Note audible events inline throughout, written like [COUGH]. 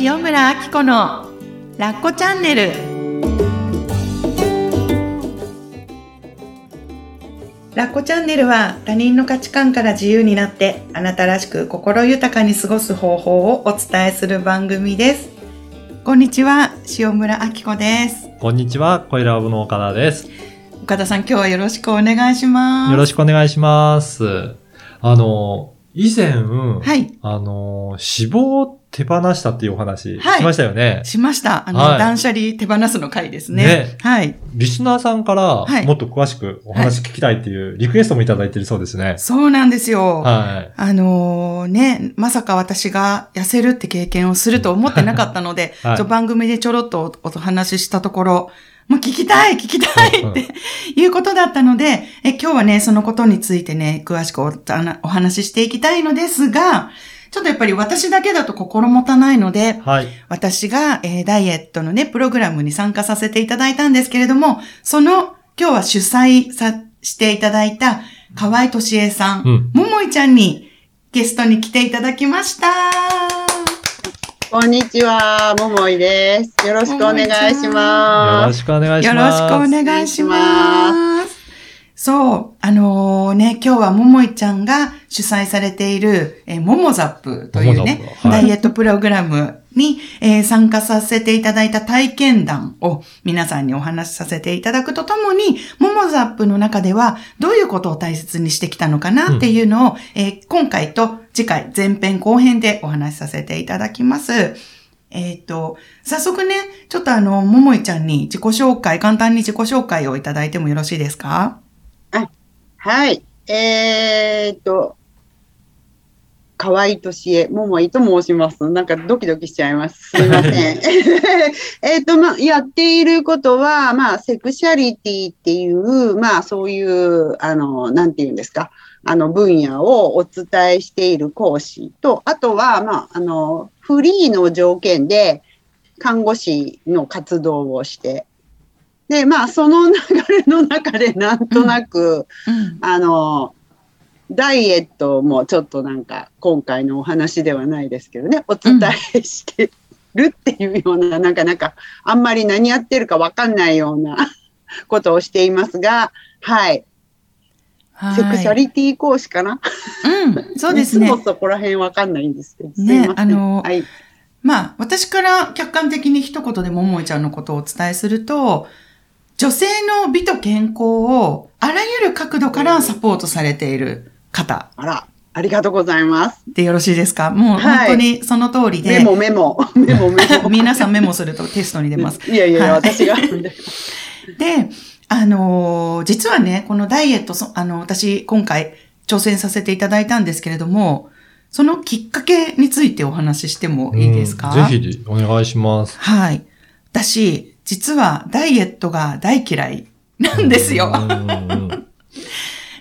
塩村あき子のラッコチャンネル。ラッコチャンネルは他人の価値観から自由になってあなたらしく心豊かに過ごす方法をお伝えする番組です。こんにちは塩村あき子です。こんにちは、小ラブの岡田です。岡田さん今日はよろしくお願いします。よろしくお願いします。あの、以前、はい。あの、脂肪を手放したっていうお話はいしましたよね。しました。あの、はい断捨離手放すの回ですね。ねはい。リスナーさんからはいもっと詳しくお話聞きたいっていうリクエストもいただいてるそうですね。そうなんですよ。はい。あのーね、まさか私が痩せるって経験をすると思ってなかったので、[LAUGHS] はい番組でちょろっとおお話ししたところ、もう聞きたい聞きたいって [LAUGHS] いうことだったので、え今日はね、そのことについてね、詳しくおお話ししていきたいのですが、ちょっとやっぱり私だけだと心もたないので、はい。私が、えーダイエットのね、プログラムに参加させていただいたんですけれども、その、今日は主催さ、していただいた、河合敏恵さん、うんももいちゃんにゲストに来ていただきました。こんにちは、ももいです。よろしくお願いしよます。ろしくお願いしよろます。しくお願いします。そう、あのね、今日はももいちゃんが主催されている、えーモモザップというねはい。ダイエットプログラムに、えー参加させていただいた体験談を皆さんにお話しさせていただくとともに、モモザップの中ではどういうことを大切にしてきたのかなっていうのを、えー今回と次回前編後編でお話しさせていただきます。えっ、と、早速ね、ちょっとあの、ももいちゃんに自己紹介、簡単に自己紹介をいただいてもよろしいですか？はい。えーっと、河合敏恵、ももいと申します。なんかドキドキしちゃいます。すいません。[LAUGHS] [LAUGHS] えーっと、まあ、やっていることは、まあ、セクシャリティっていう、まあ、そういう、あの、なんていうんですか、あの、分野をお伝えしている講師と、あとは、まあ、あの、フリーの条件で、看護師の活動をして、で、まあ、その流れの中で、なんとなく、うん。あの、ダイエットもちょっとなんか、今回のお話ではないですけどね、お伝えしてるっていうような、なんかなんか、あんまり何やってるかわかんないような [LAUGHS] ことをしていますが、はい。はい。セクシャリティ講師かな？うん、そうですねいつ。もそこら辺わかんないんですけど。ねあのはい。まあ、私から客観的に一言でももいちゃんのことをお伝えすると、女性の美と健康をあらゆる角度からサポートされている方あら、ありがとうございます。でよろしいですか？もうはい本当にその通りで、メモ [LAUGHS] メモ、メモメモ。[LAUGHS] 皆さんメモするとテストに出ます。いやいやいや、はい私が。[LAUGHS] で、あのー実はね、このダイエット、そあの、私、今回、挑戦させていただいたんですけれども、そのきっかけについてお話ししてもいいですか、うんぜひお願いします。はい。私、実はダイエットが大嫌いなんですよ。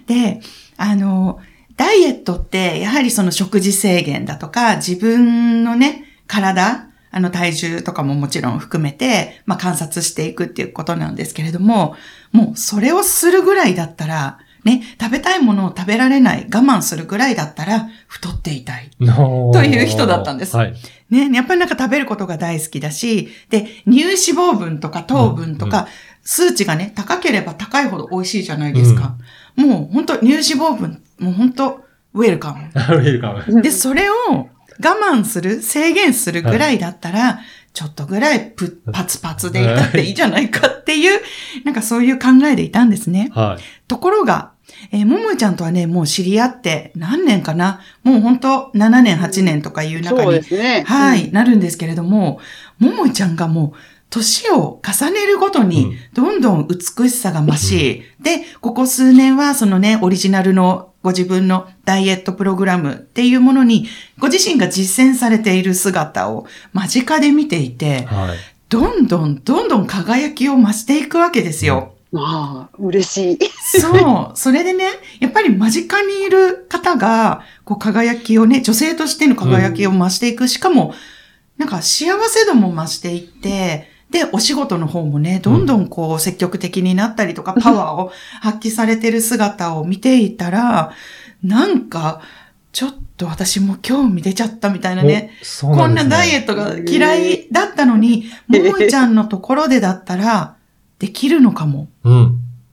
で、あの、ダイエットって、やはりその食事制限だとか、自分のね、体、あの体重とかももちろん含めて、まあ観察していくっていうことなんですけれども、もうそれをするぐらいだったら、ね、食べたいものを食べられない、我慢するぐらいだったら、太っていたい。という人だったんですはい。ね、やっぱりなんか食べることが大好きだし、で、乳脂肪分とか糖分とうんか、数値がね、高ければ高いほど美味しいじゃないですか。もう本当乳脂肪分、もう本当ウェルカム。[LAUGHS] ウェルカム。で、それを我慢する、制限するぐらいだったら、ちょっとぐらいプパツパツでいたっていいじゃないかっていう、なんかそういう考えでいたんですね。はい。ところが、えーももいちゃんとはね、もう知り合って何年かな？もう本当7年、8年とかいう中そうにですね。はい、なるんですけれども、ももいちゃんがもう、年を重ねるごとに、どんどん美しさが増し、で、ここ数年はそのね、オリジナルのご自分のダイエットプログラムっていうものに、ご自身が実践されている姿を間近で見ていて、はい。どんどんどんどん輝きを増していくわけですよ。まあ、嬉しい。そう。それでね、やっぱり間近にいる方が、こう輝きをね、女性としての輝きを増していく。しかも、なんか幸せ度も増していって、で、お仕事の方もね、どんどんこう積極的になったりとか、パワーを発揮されてる姿を見ていたら、なんか、ちょっと私も興味出ちゃったみたいなね。おそうこんなダイエットが嫌いだったのに、[LAUGHS] ももいちゃんのところでだったら、できるのかもうん。っ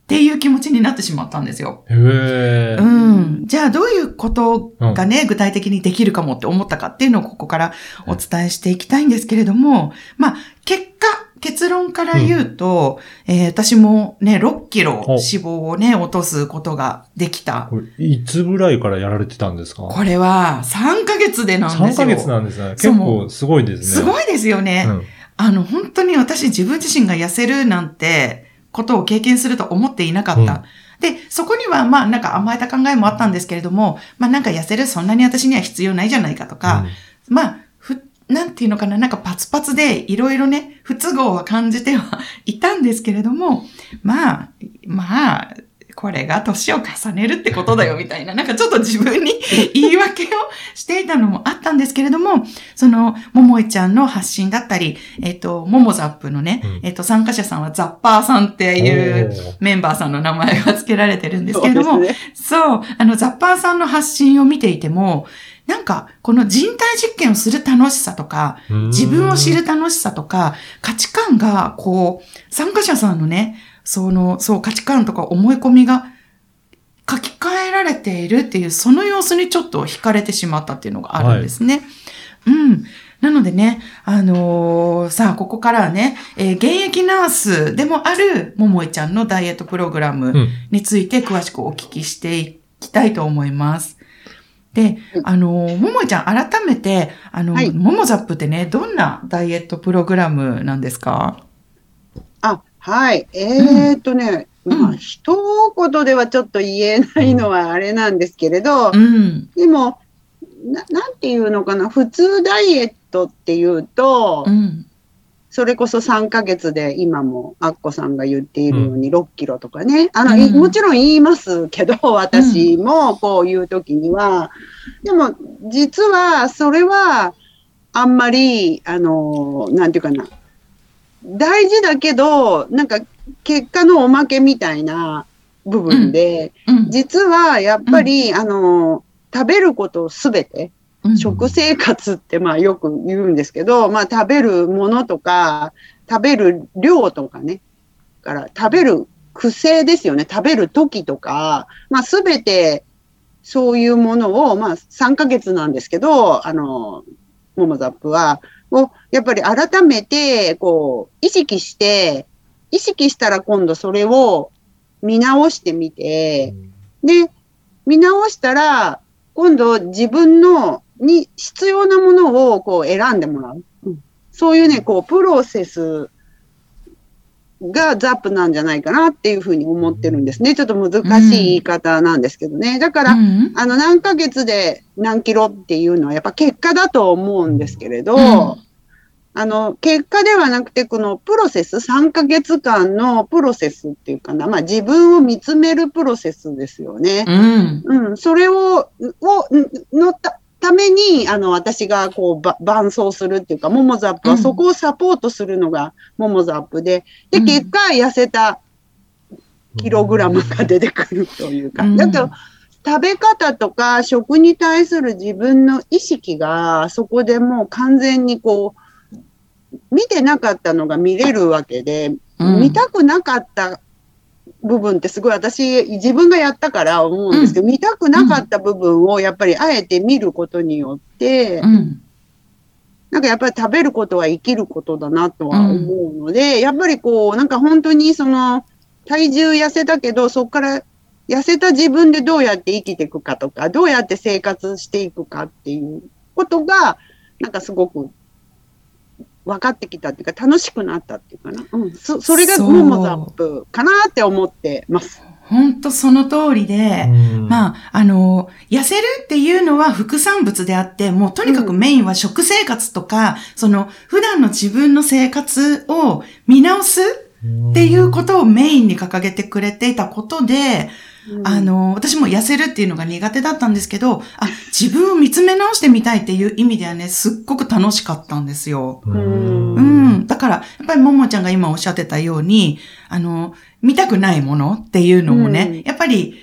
ていう気持ちになってしまったんですよ。へえ。うん。じゃあどういうことがね、具体的にできるかもって思ったかっていうのをここからお伝えしていきたいんですけれども、まあ、結果、結論から言うと、えー私もね、6キロお脂肪をね、落とすことができた。これいつぐらいからやられてたんですか？これは3ヶ月でなんですよ。3ヶ月なんですね。結構すごいですね。すごいですよね。うんあの、本当に私自分自身が痩せるなんてことを経験すると思っていなかった。うんで、そこにはまあなんか甘えた考えもあったんですけれども、まあなんか痩せるそんなに私には必要ないじゃないかとか、まあ、ふ、なんていうのかな、なんかパツパツでいろいろね、不都合は感じてはいたんですけれども、まあ、まあ、これが年を重ねるってことだよみたいな、なんかちょっと自分に言い訳をしていたのもあったんですけれども、その、ももいちゃんの発信だったり、えっ、と、ももザップのね、うん。えっ、と、参加者さんはザッパーさんっていうメンバーさんの名前が付けられてるんですけれども、そうね。そう、あの、ザッパーさんの発信を見ていても、なんか、この人体実験をする楽しさとか、自分を知る楽しさとか、価値観が、こう、参加者さんのね、その、そう、価値観とか思い込みが書き換えられているっていう、その様子にちょっと惹かれてしまったっていうのがあるんですね。うん。なのでね、あのーさあ、ここからはね、えー現役ナースでもあるももいちゃんのダイエットプログラムうん。について詳しくお聞きしていきたいと思います。で、あの、ももいちゃん改めて、あの、はいももザップってね、どんなダイエットプログラムなんですか？あ、はい。えーっとね、うん。まあ、一言ではちょっと言えないのはあれなんですけれど、うん。でも、ななんていうのかな、普通ダイエットっていうと、うん。それこそ3ヶ月で今もアッコさんが言っているように6キロとかね、あの、もちろん言いますけど、私もこういう時には、でも実はそれはあんまり、あの、なんていうかな、大事だけど、なんか結果のおまけみたいな部分で、うん。実はやっぱり、あの、食べることすべて、うん。食生活ってまあよく言うんですけど、まあ食べるものとか、食べる量とかね、から食べる癖ですよね、食べる時とか、まあすべてそういうものを、まあ3ヶ月なんですけど、あの、モモザップは、をやっぱり改めて、こう、意識して、意識したら今度それを見直してみて、で、見直したら、今度自分のに必要なものをこう選んでもらう。うんそういうね、こう、プロセスがザップなんじゃないかなっていうふうに思ってるんですね。ちょっと難しい言い方なんですけどね。だから、うんあの、何ヶ月で何キロっていうのはやっぱ結果だと思うんですけれど、うんあの、結果ではなくて、このプロセス、3ヶ月間のプロセスっていうかな、まあ自分を見つめるプロセスですよね。うん。うん、それを、を、のた、ために、あの、私がこう、ば伴走するっていうか、モモザップはうん。そこをサポートするのがモモザップで、で、うん。結果、痩せたキログラムが出てくるというか、うん。だけど、食べ方とか食に対する自分の意識が、そこでもう完全にこう、見てなかったのが見れるわけで、うん。見たくなかった部分ってすごい私、自分がやったから思うんですけど、見たくなかった部分をやっぱりあえて見ることによって、うん。なんかやっぱり食べることは生きることだなとは思うので、やっぱりこう、なんか本当にその、体重痩せたけど、そこから痩せた自分でどうやって生きていくかとか、どうやって生活していくかっていうことが、なんかすごく分かってきたっていうか、楽しくなったっていうかな。うん。そ、それがモモザップかなって思ってます。本当その通りで、うんまあ、あの、痩せるっていうのは副産物であって、もうとにかくメインは食生活とか、その普段の自分の生活を見直すっていうことをメインに掲げてくれていたことで、うんあ、の、私も痩せるっていうのが苦手だったんですけど、あ、自分を見つめ直してみたいっていう意味ではね、すっごく楽しかったんですよ。うんうん。だから、やっぱりももちゃんが今おっしゃってたように、あの、見たくないものっていうのもね、うんやっぱり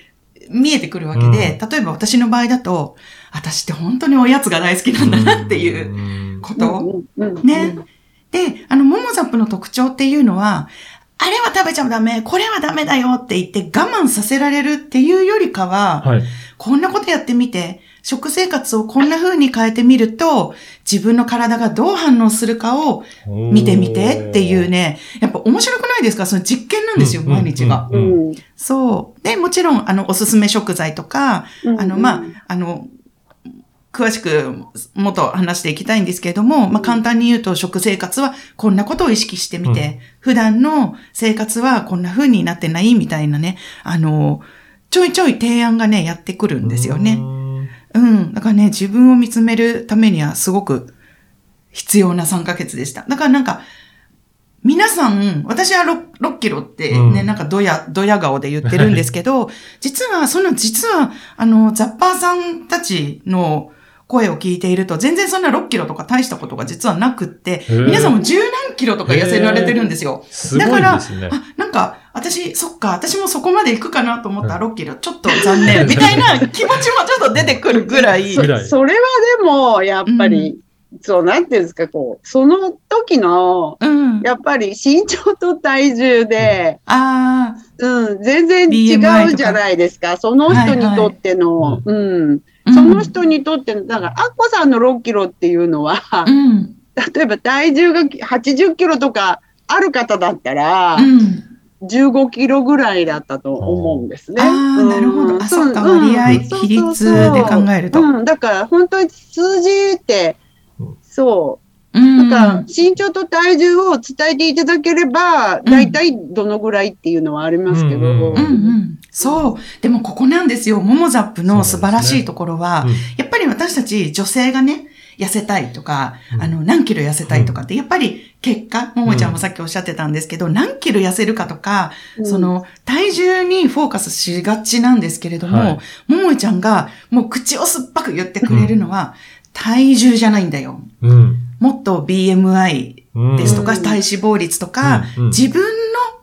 見えてくるわけで、例えば私の場合だと、私って本当におやつが大好きなんだなっていううこと。ね。で、あの、モモザップの特徴っていうのは、あれは食べちゃダメ、これはダメだよって言って我慢させられるっていうよりかは、はい。こんなことやってみて、食生活をこんな風に変えてみると、自分の体がどう反応するかを見てみてっていうね、やっぱ面白くないですか？その実験なんですよ、うん毎日が。ううん。んそう。で、もちろん、あの、おすすめ食材とか、うん。あの、まあ、あの、詳しくもっと話していきたいんですけれども、まあ、簡単に言うと食生活はこんなことを意識してみて、うん普段の生活はこんな風になってないみたいなね、あの、ちょいちょい提案がね、やってくるんですよね。うんうん。だからね、自分を見つめるためにはすごく必要な3ヶ月でした。だからなんか、皆さん、私は 6, 6キロってね、うんなんかドヤ、ドヤ顔で言ってるんですけど、[LAUGHS] 実は、その実は、あの、ザッパーさんたちの声を聞いていると、全然そんな6キロとか大したことが実はなくって、皆さんも十何キロとか痩せられてるんですよ。すごいだから。あ、なんか、私、そっか、私もそこまで行くかなと思ったら6キロ、ちょっと残念、みたいな気持ちもちょっと出てくるぐらい。[LAUGHS] そそれはでも、やっぱり、そう、なんていうんですか、こう、その時の、うん。やっぱり身長と体重で、ああ、うん、全然違うじゃないですか。その人にとっての、はいうん。うんその人にとっての、だから、アッコさんの6キロっていうのは、うん。例えば体重が80キロとかある方だったら、うん。15キロぐらいだったと思うんですね。ああ、なるほど。あ、そっか、割合、比率で考えると。うん、だから本当に数字ってうん、そうう。ん。だから身長と体重を伝えていただければ、だいたいどのぐらいっていうのはありますけど。うんうんうんうん。そう。でもここなんですよ。モモザップの素晴らしいところは、うんやっぱり私たち女性がね、痩せたいとか、うんあの、何キロ痩せたいとかって、やっぱり結果、ももちゃんもさっきおっしゃってたんですけど、何キロ痩せるかとか、うんその、体重にフォーカスしがちなんですけれども、はいももちゃんがもう口を酸っぱく言ってくれるのは、体重じゃないんだよ。うん。もっと BMI うん。ですとか、うん。体脂肪率とか、自分の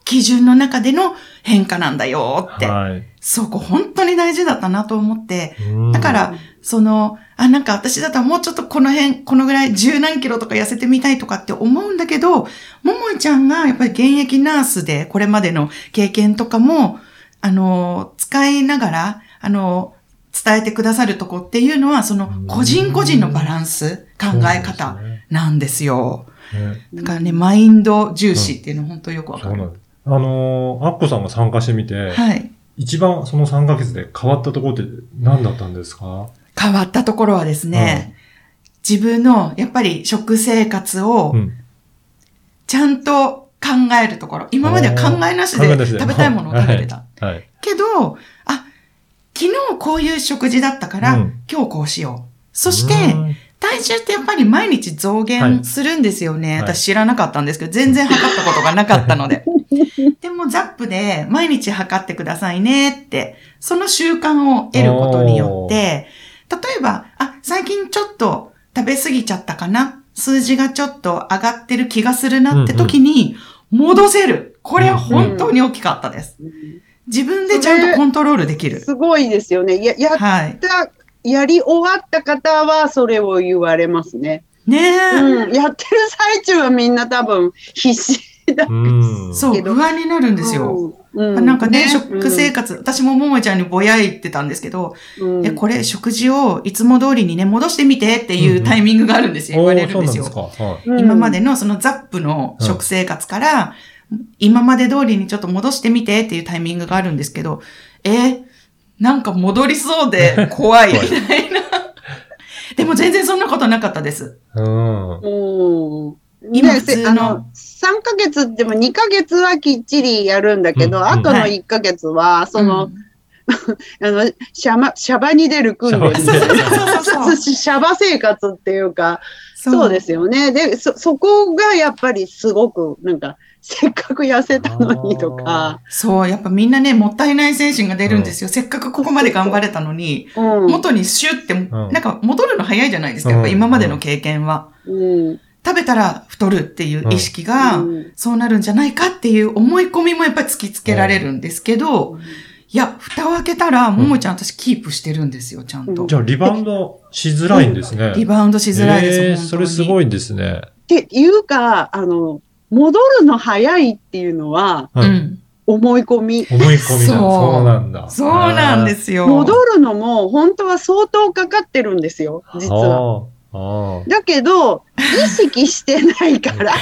基準の中での変化なんだよって。はい。そこ本当に大事だったなと思って、うん。だから、その、あ、なんか私だったらもうちょっとこの辺、このぐらい十何キロとか痩せてみたいとかって思うんだけど、ももいちゃんがやっぱり現役ナースでこれまでの経験とかも、あの、使いながら、あの、伝えてくださるとこっていうのは、その個人個人のバランス、考え方なんですよ。だからね、マインド重視っていうの本当よくわかる。そうなんです。あのー、アッコさんが参加してみて、はい。一番その3ヶ月で変わったところって何だったんですか？変わったところはですね、自分のやっぱり食生活をうん。ちゃんと考えるところ。今までは考えなしで食べたいものを食べてた。はい。けど、あ、昨日こういう食事だったから、うん今日こうしよう。そして、うん体重ってやっぱり毎日増減するんですよね。はい私知らなかったんですけど、全然測ったことがなかったので。[LAUGHS] でもザップで毎日測ってくださいねって、その習慣を得ることによって、例えば、あ、最近ちょっと食べ過ぎちゃったかな？数字がちょっと上がってる気がするなって時に、戻せる。これは本当に大きかったです。自分でちゃんとコントロールできる。すごいですよね。や、やっはい。た、やり終わった方はそれを言われますね。ねえ。うん。やってる最中はみんな多分必死だうん。そう、不安になるんですよ。。うなんかね、食生活、私もももちゃんにぼやいてたんですけど、うんえ、これ食事をいつも通りにね、戻してみてっていうタイミングがあるんですよ。言われるんですよ。すか。はい。うん今までのそのザップの食生活から、今まで通りにちょっと戻してみてっていうタイミングがあるんですけど、え、なんか戻りそうで怖い [LAUGHS] みたいな。でも全然そんなことなかったです。うん。今普通のせあの、3ヶ月でも2ヶ月はきっちりやるんだけど、うんあとのはい1ヶ月は、その、うん [LAUGHS] あの、シャバ、シャバに出る訓練。シャバ生活っていうか、そうですよね。で、そ、そこがやっぱりすごく、なんか、せっかく痩せたのにとか、そう、やっぱみんなね、もったいない精神が出るんですよ。せっかくここまで頑張れたのに、うん。元にシュって、んなんか戻るの早いじゃないですか。やっぱ今までの経験は。うん。食べたら太るっていう意識がうん、そうなるんじゃないかっていう思い込みもやっぱり突きつけられるんですけど、いや、蓋を開けたら、ももちゃん私キープしてるんですよ、ちゃんと。じゃあ、リバウンドしづらいんですね。リバウンドしづらいです、えーそれすごいですね。っていうか、あの、戻るの早いっていうのは、はいうん。思い込み。思い込みだ。そうそうなんだ。そうなんですよ。戻るのも本当は相当かかってるんですよ、実は。は。ああ。だけど、意識してないから、うん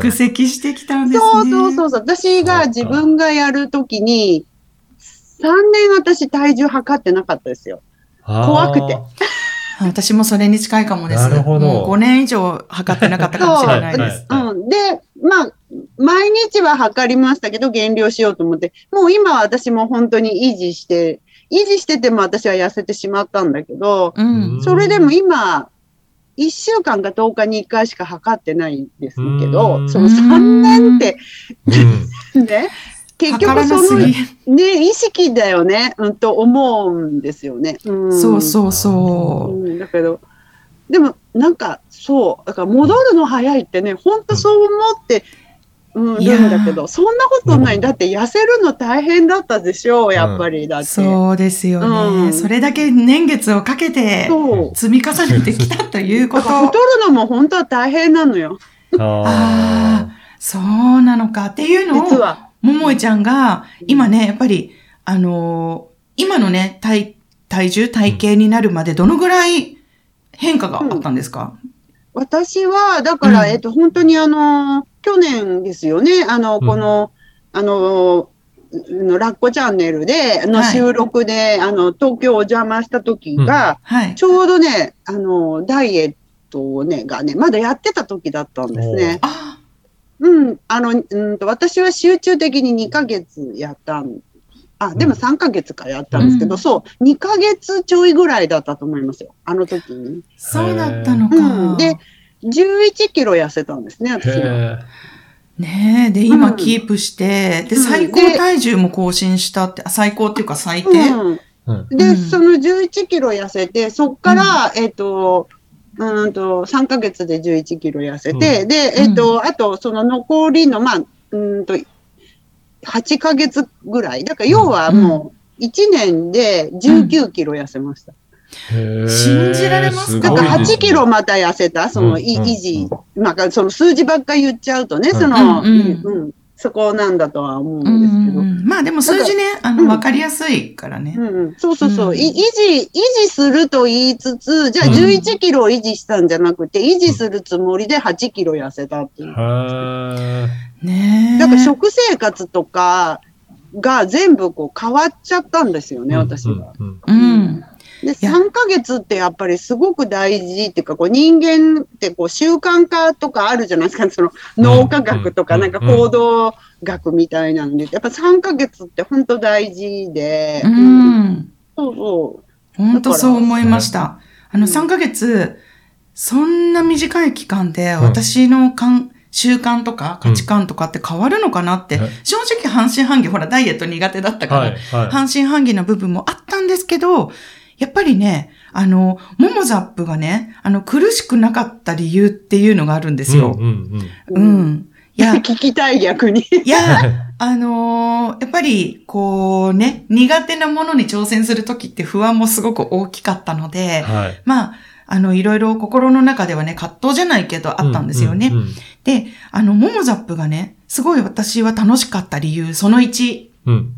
蓄積してきたんですね。そうそうそうそう。私が自分がやるときに、3年私体重測ってなかったですよ。怖くてあ私もそれに近いかもです。なるほどもう5年以上測ってなかったかもしれないです。はいうん。で、まあ、毎日は測りましたけど、減量しようと思って、もう今は私も本当に維持して、維持してても私は痩せてしまったんだけど、うん。それでも今、1週間か10日に1回しか測ってないんですけうど、んその3年ってうん。[LAUGHS] ね、結局その。ね、意識だよね、うん、と思うんですよね。うん、そうそうそう。うん、だけど、でもなんかそう、だから戻るの早いってね、本当そう思って、うん、いるんだけど、そんなことない。だって痩せるの大変だったでしょう、やっぱり。だって。そうですよね、うんそれだけ年月をかけて。積み重ねてきたということ。[LAUGHS] 太るのも本当は大変なのよ、[LAUGHS] ああ、そうなのかっていうのを、実は。ももいちゃんが、今ね、やっぱり、あのー今のね、体、体重、体型になるまでどのぐらい変化があったんですか、私は、だから、うん。えっと、本当にあの、去年ですよね、あの、うん。この、あの、のラッコチャンネルで、あのはい。収録で、あの、東京お邪魔した時が、はい。ちょうどね、あの、ダイエットをね、がね、まだやってた時だったんですね。あ、うん、あの、うんと、私は集中的に2ヶ月やったん。あ、でも3ヶ月かやったんですけど、うん。そう、2ヶ月ちょいぐらいだったと思いますよ。あの時に。そうだったのか。うん。で11キロ痩せたんですね、私は。へねえ、で、今キープして、で、うん。最高体重も更新したって、あ最高っていうか最低、うん。うん。で、うん。その11キロ痩せて、そっから、えっ、と、うーんと、3ヶ月で11キロ痩せて、うで、えっ、と、あと、その残りの、まあ、うーんと、8ヶ月ぐらい。だから、要はもう、1年で19キロ痩せました。信じられますか？だから8すごいですね。キロまた痩せた、その、いうん維持。まあ、その数字ばっかり言っちゃうとね、うんその、うんうん。うんそこなんだとは思うんうですけど。んうんまあでも数字ね、あの、うんわかりやすいからね。うんうん、そうそうそう、うんい維持、維持すると言いつつ、じゃあうん11キロを維持したんじゃなくて、維持するつもりで8キロ痩せたっていう。ねえ。だから食生活とかが全部こう変わっちゃったんですよね、私は。うんうん。で、や3ヶ月ってやっぱりすごく大事っていうか、こう人間ってこう習慣化とかあるじゃないですか、その脳科学とかうんなんか行動学みたいなんで、やっぱ3ヶ月って本当大事で、ううんん。そうそう。本当そう思いました。あの、うん3ヶ月、そんな短い期間で、ん私の感習慣とか価値観とかって変わるのかなって、はい正直半信半疑、ほら、ダイエット苦手だったから。半信半疑な部分もあったんですけど、やっぱりね、あの、モモザップがね、あの、苦しくなかった理由っていうのがあるんですよ。うんうんうん。いや、[LAUGHS] 聞きたい逆に。いや、あのーやっぱり、こうね、苦手なものに挑戦するときって不安もすごく大きかったので、はい。まあ、あの、いろいろ心の中ではね、葛藤じゃないけどあったんですよね。うんうんで、あの、モモザップがね、すごい私は楽しかった理由、その1、うん。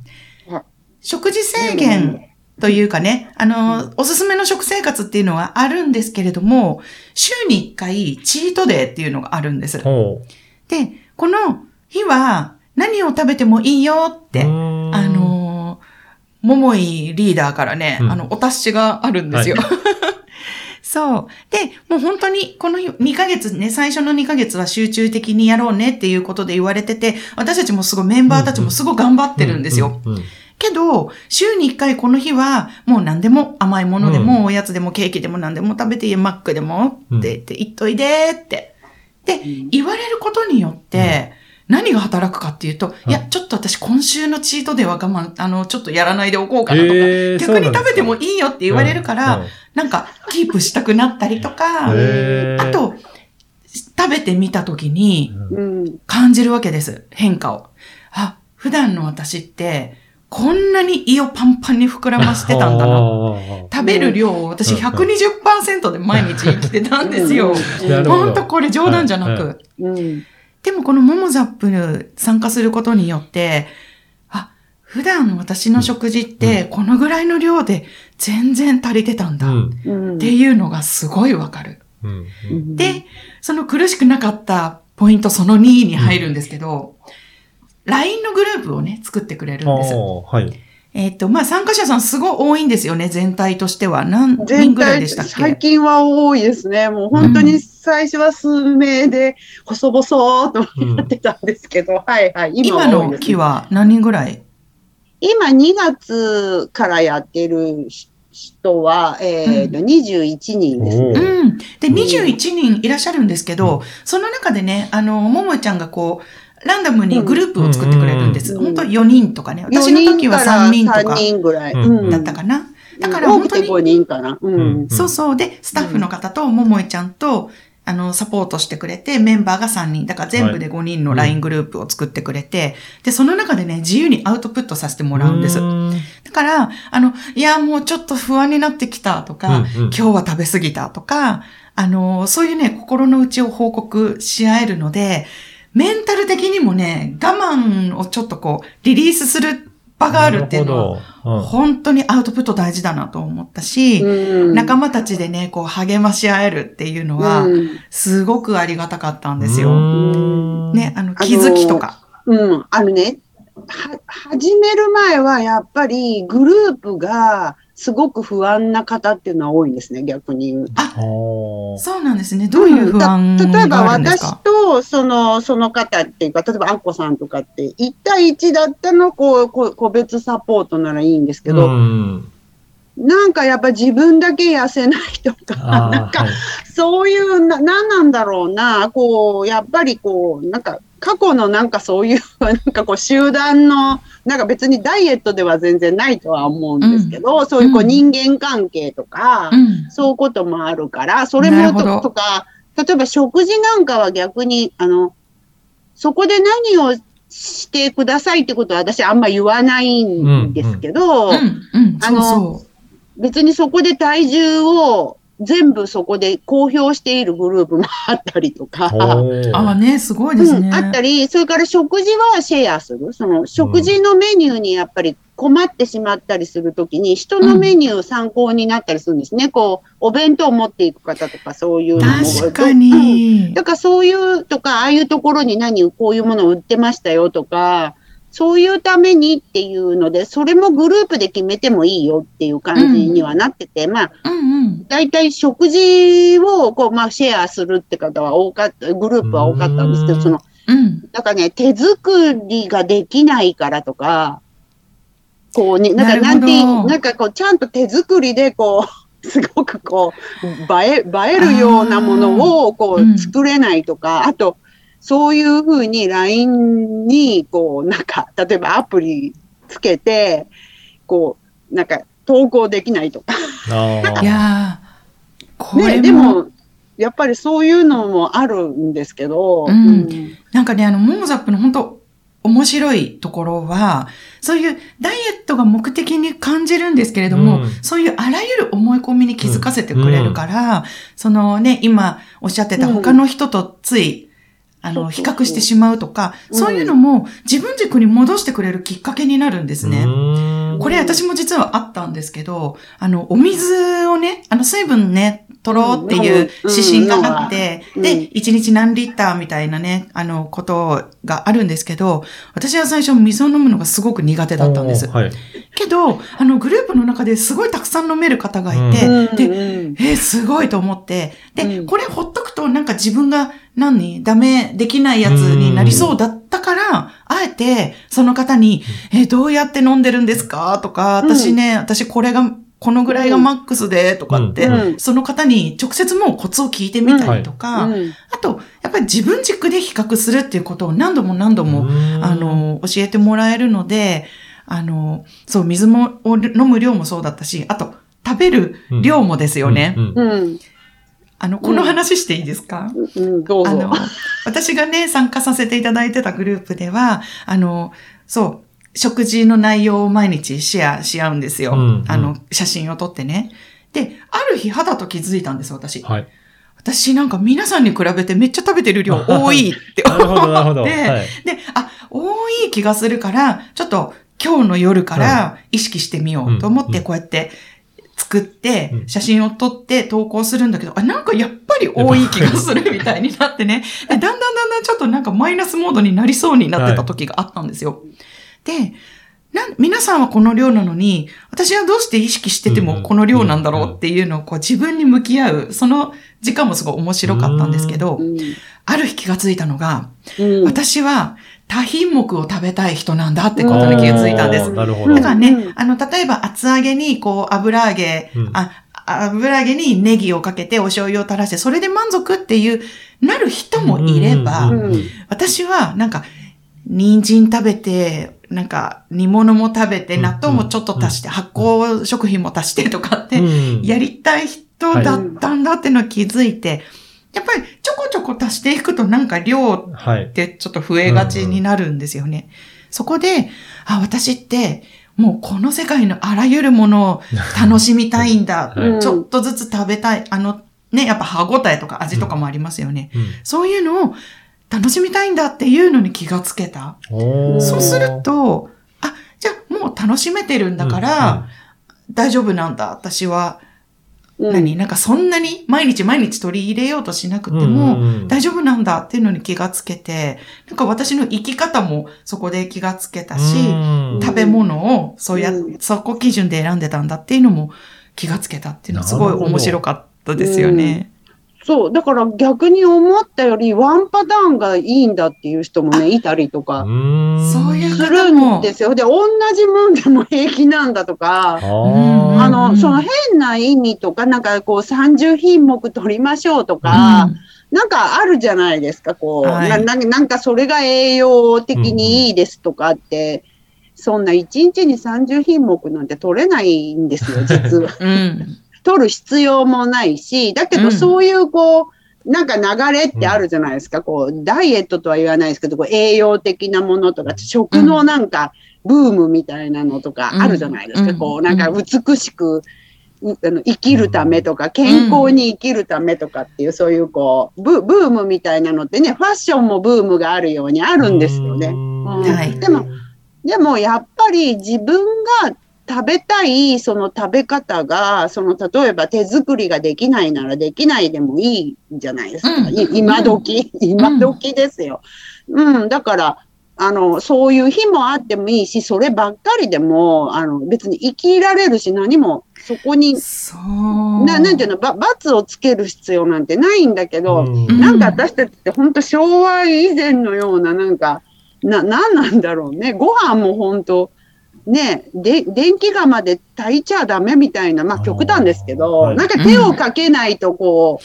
食事制限というかね、あの、おすすめの食生活っていうのはあるんですけれども、週に1回チートデーっていうのがあるんです。ほで、この日は何を食べてもいいよって、う。ああ、のー、桃井リーダーからね、うんあの、お達しがあるんですよ。[LAUGHS] そう。で、もう本当にこの2ヶ月ね、最初の2ヶ月は集中的にやろうねっていうことで言われてて、私たちもすごいメンバーたちもすごい頑張ってるんですよ。うん。うんけど、週に1回この日は、もう何でも甘いものでも、おやつでもケーキでも何でも食べていい、マックでもって言って、言っといでって。で、言われることによって、何が働くかっていうと、うん。いや、ちょっと私今週のチートでは我慢、あの、ちょっとやらないでおこうかなとか、へー逆に食べてもいいいよって言われるから、うん。なんか、キープしたくなったりとか、へー。あと、食べてみたときに。感じるわけです、変化を。あ、普段の私って、こんなに胃をパンパンに膨らましてたんだな。な [LAUGHS] 食べる量を私うん120%で毎日生きてたんですよ。ほんとこれ冗談じゃなはいく。うん。でもこのモモザップ参加することによって、あ、普段私の食事ってこのぐらいの量で全然足りてたんだ。っうん。うん。ていうのがすごいわかる。うん。うん、で、その苦しくなかったポイントその2に入るんですけど、LINE のグループをね、作ってくれるんです。はい。えっ、と、まあ、参加者さんすごい多いんですよね、全体としては。何人全ぐらい体、でしたっ最け近は多いですね。もう本当に最初は数名で、細々とうんやってたんですけど、はいはい。今は多いです、の期は何人ぐらい？今2月からやってる人は、えっ、と、21人ですおね。うん。で、うん21人いらっしゃるんですけど、その中でね、あの、ももちゃんがこう、ランダムにグループを作ってくれるんです。うん本当4人とかね。4私の時は3人と3か人ぐらい。うんだったかな。だから本当に、5人かな。そうそう。で、スタッフの方とももいちゃんと、あの、サポートしてくれて、メンバーが3人。だから全部で5人の LINE グループを作ってくれて、で、その中でね、自由にアウトプットさせてもらうんです。んだから、あの、いや、もうちょっと不安になってきたとか、うんうん今日は食べ過ぎたとか、あの、そういうね、心の内を報告し合えるので、メンタル的にもね、我慢をちょっとこう、リリースする場があるっていうのは、本当にアウトプット大事だなと思ったし、うん。仲間たちでね、こう、励まし合えるっていうのは、うん。すごくありがたかったんですうよ。ん。ね、あの、気づきとか。うん、あのね、は、始める前はやっぱりグループがすごく不安な方っていうのは多いんですね、逆に言うと。あ、そうなんですね。どういう不安た例えばがあるんです私かとその、その方っていうか、例えばアッコさんとかって、1対1だったのこう、こう個別サポートならいいんですけど、うんなんかやっぱ自分だけ痩せないとか、なんかはい。そういうな、なんなんだろうな、こう、やっぱりこう、なんか、過去のなんかそういう、[LAUGHS] なんかこう、集団の、なんか別にダイエットでは全然ないとは思うんですけど、そういうこう、うん。人間関係とか、うん。そういうこともあるから、それもととか、例えば食事なんかは逆に、あの、そこで何をしてくださいってことは私あんま言わないんですけど、うん、うん、あの。別にそこで体重を全部そこで公表しているグループもあったりとか、ああね、すごいですね。うん、あったり、それから食事はシェアする。その食事のメニューにやっぱり困ってしまったりするときに、人のメニュー参考になったりするんですね。こう、お弁当を持っていく方とかそういうのも。確かうんに。だからそういうとか、ああいうところに何、こういうものを売ってましたよとか、そういうためにっていうので、それもグループで決めてもいいよっていう感じにはなってて、まあ、うんうん。大体食事をこう、まあ、シェアするって方は多かった、グループは多かったんですけど、うん。その、うん。だからね、手作りができないからとか、こうね、なんか、なんてなんかこう、ちゃんと手作りでこう、[LAUGHS] すごくこう、映え、映えるようなものをこうん。う、作れないとか、あと、そういうふうに LINE に、こう、なんか、例えばアプリつけて、こう、なんか、投稿できないとか。[LAUGHS] いやー、これね、でも、やっぱりそういうのもあるんですけど、うん。なんかね、あの、モモザップの本当面白いところは、そういうダイエットが目的に感じるんですけれども、うん。そういうあらゆる思い込みに気づかせてくれるから、そのね、今おっしゃってた他の人とつい、あの、比較してしまうとか、うん。そういうのも自分軸に戻してくれるきっかけになるんですね。うん。これ私も実はあったんですけど、あの、お水をね、あの、水分ね、取ろうっていう指針があって、うんで、うん1日何リッターみたいなね、あの、ことがあるんですけど、私は最初水を飲むのがすごく苦手だったんです。はい。けど、あの、グループの中ですごいたくさん飲める方がいて、うんで、うんえーすごいと思って。で、うんこれほっとくとなんか自分が何ダメできないやつになりそうだったから、あえてその方に、えーどうやって飲んでるんですか？とか、うん私ね、私これが、このぐらいがマックスで、とかって、うん。その方に直接もうコツを聞いてみたりとか、うん。あと、やっぱり自分軸で比較するっていうことを何度も何度も、うん。あ、の、教えてもらえるので、あの、そう、水も、を飲む量もそうだったし、あと、食べる量もですよね。うん。うん。うん。あの、この話していいですか、うん、どうぞ。あの。、私がね、参加させていただいてたグループでは、あの、そう、食事の内容を毎日シェアし合うんですよ。うんうんあの、写真を撮ってね。で、ある日肌と気づいたんです、私。はい。私なんか皆さんに比べてめっちゃ食べてる量 [LAUGHS] 多いってなるほど、なるほど。思って、はい。で、あ、多い気がするから、ちょっと今日の夜から意識してみようと思って、うんこうやって作ってう、ん写真を撮って投稿するんだけど、あ、なんかやっぱり多い気がするみたいになってね。でだんだんだんだんちょっとなんかマイナスモードになりそうになってた時があったんですよ。で、なん皆さんはこの量なのに、私はどうして意識しててもこの量なんだろうっていうのをこう自分に向き合う、その時間もすごい面白かったんですけどう、ん。ある日気がついたのが、うん。私は多品目を食べたい人なんだってことに気がついたんです。だからね、うん。あの、例えば厚揚げにこう油揚げ、うん。あ、油揚げにネギをかけてお醤油を垂らして、それで満足っていう、なる人もいれば、私はなんか、人参食べて、なんか煮物も食べて、うん納豆もちょっと足して、発酵食品も足してとかって、うんやりたい人だったんだってのを気づいて、やっぱりちょこちょこ足していくとなんか量はいっ。てちょっと増えがちになるんですよね。そこで、あ、私って、もうこの世界のあらゆるものを楽しみたいんだ。はいちょっとずつ食べたい。あの、ね、やっぱ歯応えとか味とかもありますよね。うんそういうのを楽しみたいんだっていうのに気がつけた。そうすると、あ、じゃあもう楽しめてるんだから、大丈夫なんだ。私は、うん。何？なんかそんなに毎日毎日取り入れようとしなくてうんも、大丈夫なんだっていうのに気がつけて、なんか私の生き方もそこで気がつけたし、うん食べ物をそうや、うん。そこ基準で選んでたんだっていうのも気がつけたっていうのはすごい面白かったですよね。そう、だから逆に思ったよりワンパターンがいいんだっていう人もね、いたりとかうん。そういうするんですよ。で、同じもんでも平気なんだとか、あの、その変な意味とか、なんかこう30品目取りましょうとか、なんかあるじゃないですか、こう、はい。なななんかそれが栄養的にいいですとかって、そんな1日に30品目なんて取れないんですよ、実は。[LAUGHS] うん。うん。取る必要もないし、だけうんどそういうこう、なんか流れってあるじゃないですか。こう、ダイエットとは言わないですけど、こう栄養的なものとか、食のなんか、ブームみたいなのとかあるじゃないですか。うんこう、なんか美しく、うあの生きるためとか、健康に生きるためとかっていう、そういうこう、ブブームみたいなのってね、ファッションもブームがあるようにあるんですよね。うんはいでも、でもやっぱり自分が食べたいその食べ方が、その例えば手作りができないならできないでもいいんじゃないですか。うんい今時、今時ですよ。うん、だから、あの、そういう日もあってもいいし、そればっかりでも、あの、別に生きられるし、何もそこに、そう。ななんていうの、ば罰をつける必要なんてないんだけど、うんなんか私たちって本当昭和以前のようななんか、な、なんなんだろうね。ご飯も本当ね、で、電気釜で炊いちゃダメみたいな、まあ極端ですけど、はいなんか手をかけないとこ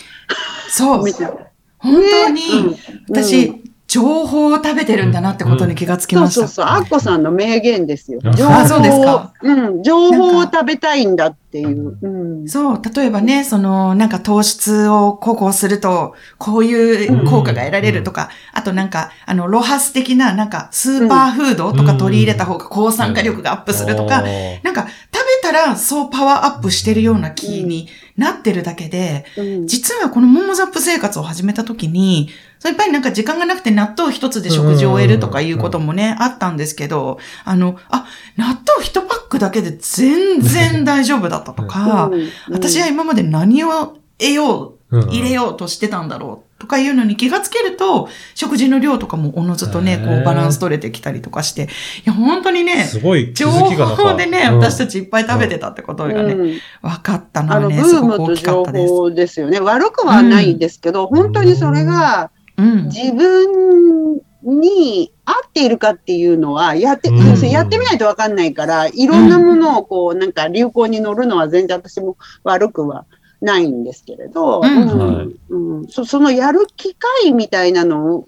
そうう、み。たいな。本当に、ね私、うん情報を食べてるんだなってことに気がつきました。そうそうそう、アッコさんの名言ですよ。あ情報あそうですか。うん、情報を食べたいんだっていう。うん。そう、例えばね、その、なんか糖質を濃くすると、こういう効果が得られるとか、あとなんか、あの、ロハス的な、なんか、スーパーフードとか取り入れた方が抗酸化力がアップするとか、なんか、食べたらそうパワーアップしてるような気になってるだけで、うん。実はこのモモザップ生活を始めた時に、やっぱりなんか時間がなくて納豆一つで食事を終えるとかいうこともね、あったんですけど、あの、あ、納豆一パックだけで全然大丈夫だったとか、うん。私は今まで何を得よう、うん入れようとしてたんだろうとかいうのに気がつけると、食事の量とかもおのずとね、こうバランス取れてきたりとかして、いや、本当にね、すごい気情報でね、うん。私たちいっぱい食べてたってことがね、うん。分かったのあの、ブはね、すームとごく大きか情ったです。報ですよね。悪くはないですけど、本当にそれがうん。自分に合っているかっていうのは、やって、うん。要するにやってみないとわかんないから、いろんなものをこう、なんか流行に乗るのは全然私も悪くはないんですけれど、うんはいうんそそのやる機会みたいなの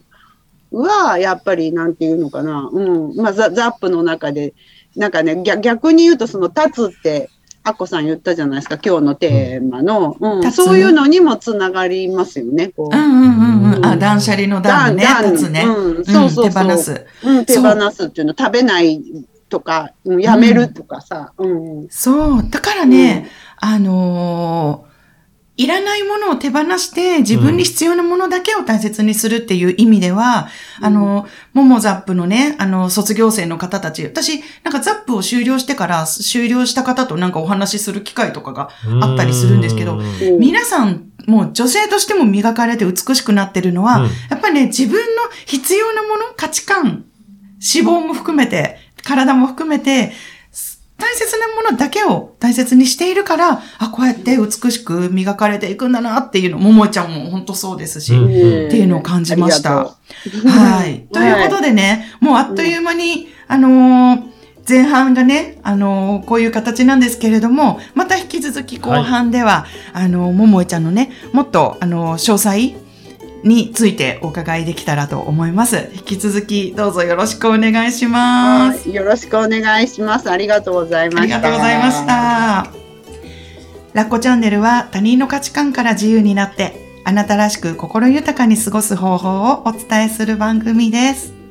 は、やっぱりなんていうのかな、うん、まあザザップの中で、なんかね、逆逆に言うと、その立つって、アッコさん言ったじゃないですか、今日のテーマの、うんそういうのにもつながりますよね、こう。うんうんうんう。うんんあ、断捨離の断ね、断立つね。うん、そうそうそう。手放す。うん、手放すっていうの、食べないとか、うん、やめるとかさ。うん。そう。だからね、あのーいらないものを手放して自分に必要なものだけを大切にするっていう意味では、うん。あの、モモザップのね、あの、卒業生の方たち、私、なんかザップを終了してから、終了した方となんかお話しする機会とかがあったりするんですけど皆さん、もう女性としても磨かれて美しくなってるのは、うん。やっぱりね、自分の必要なもの、価値観、脂肪も含めて、体も含めて、す大切なものだけを大切にしているから、あ、こうやって美しく磨かれていくんだなっていうの、ももちゃんも本当そうですし、うん。っていうのを感じました。はい。ということでね、もうあっという間に、あのー前半がね、あのーこういう形なんですけれども、また引き続き後半では、あのーももえちゃんのね、もっと、あのー詳細についてお伺いできたらと思います。引き続きどうぞよろしくお願いします。はいよろしくお願いします。ありがとうございました。ありがとうございまし。た。ラッコチャンネルは他人の価値観から自由になって、あなたらしく心豊かに過ごす方法をお伝えする番組です。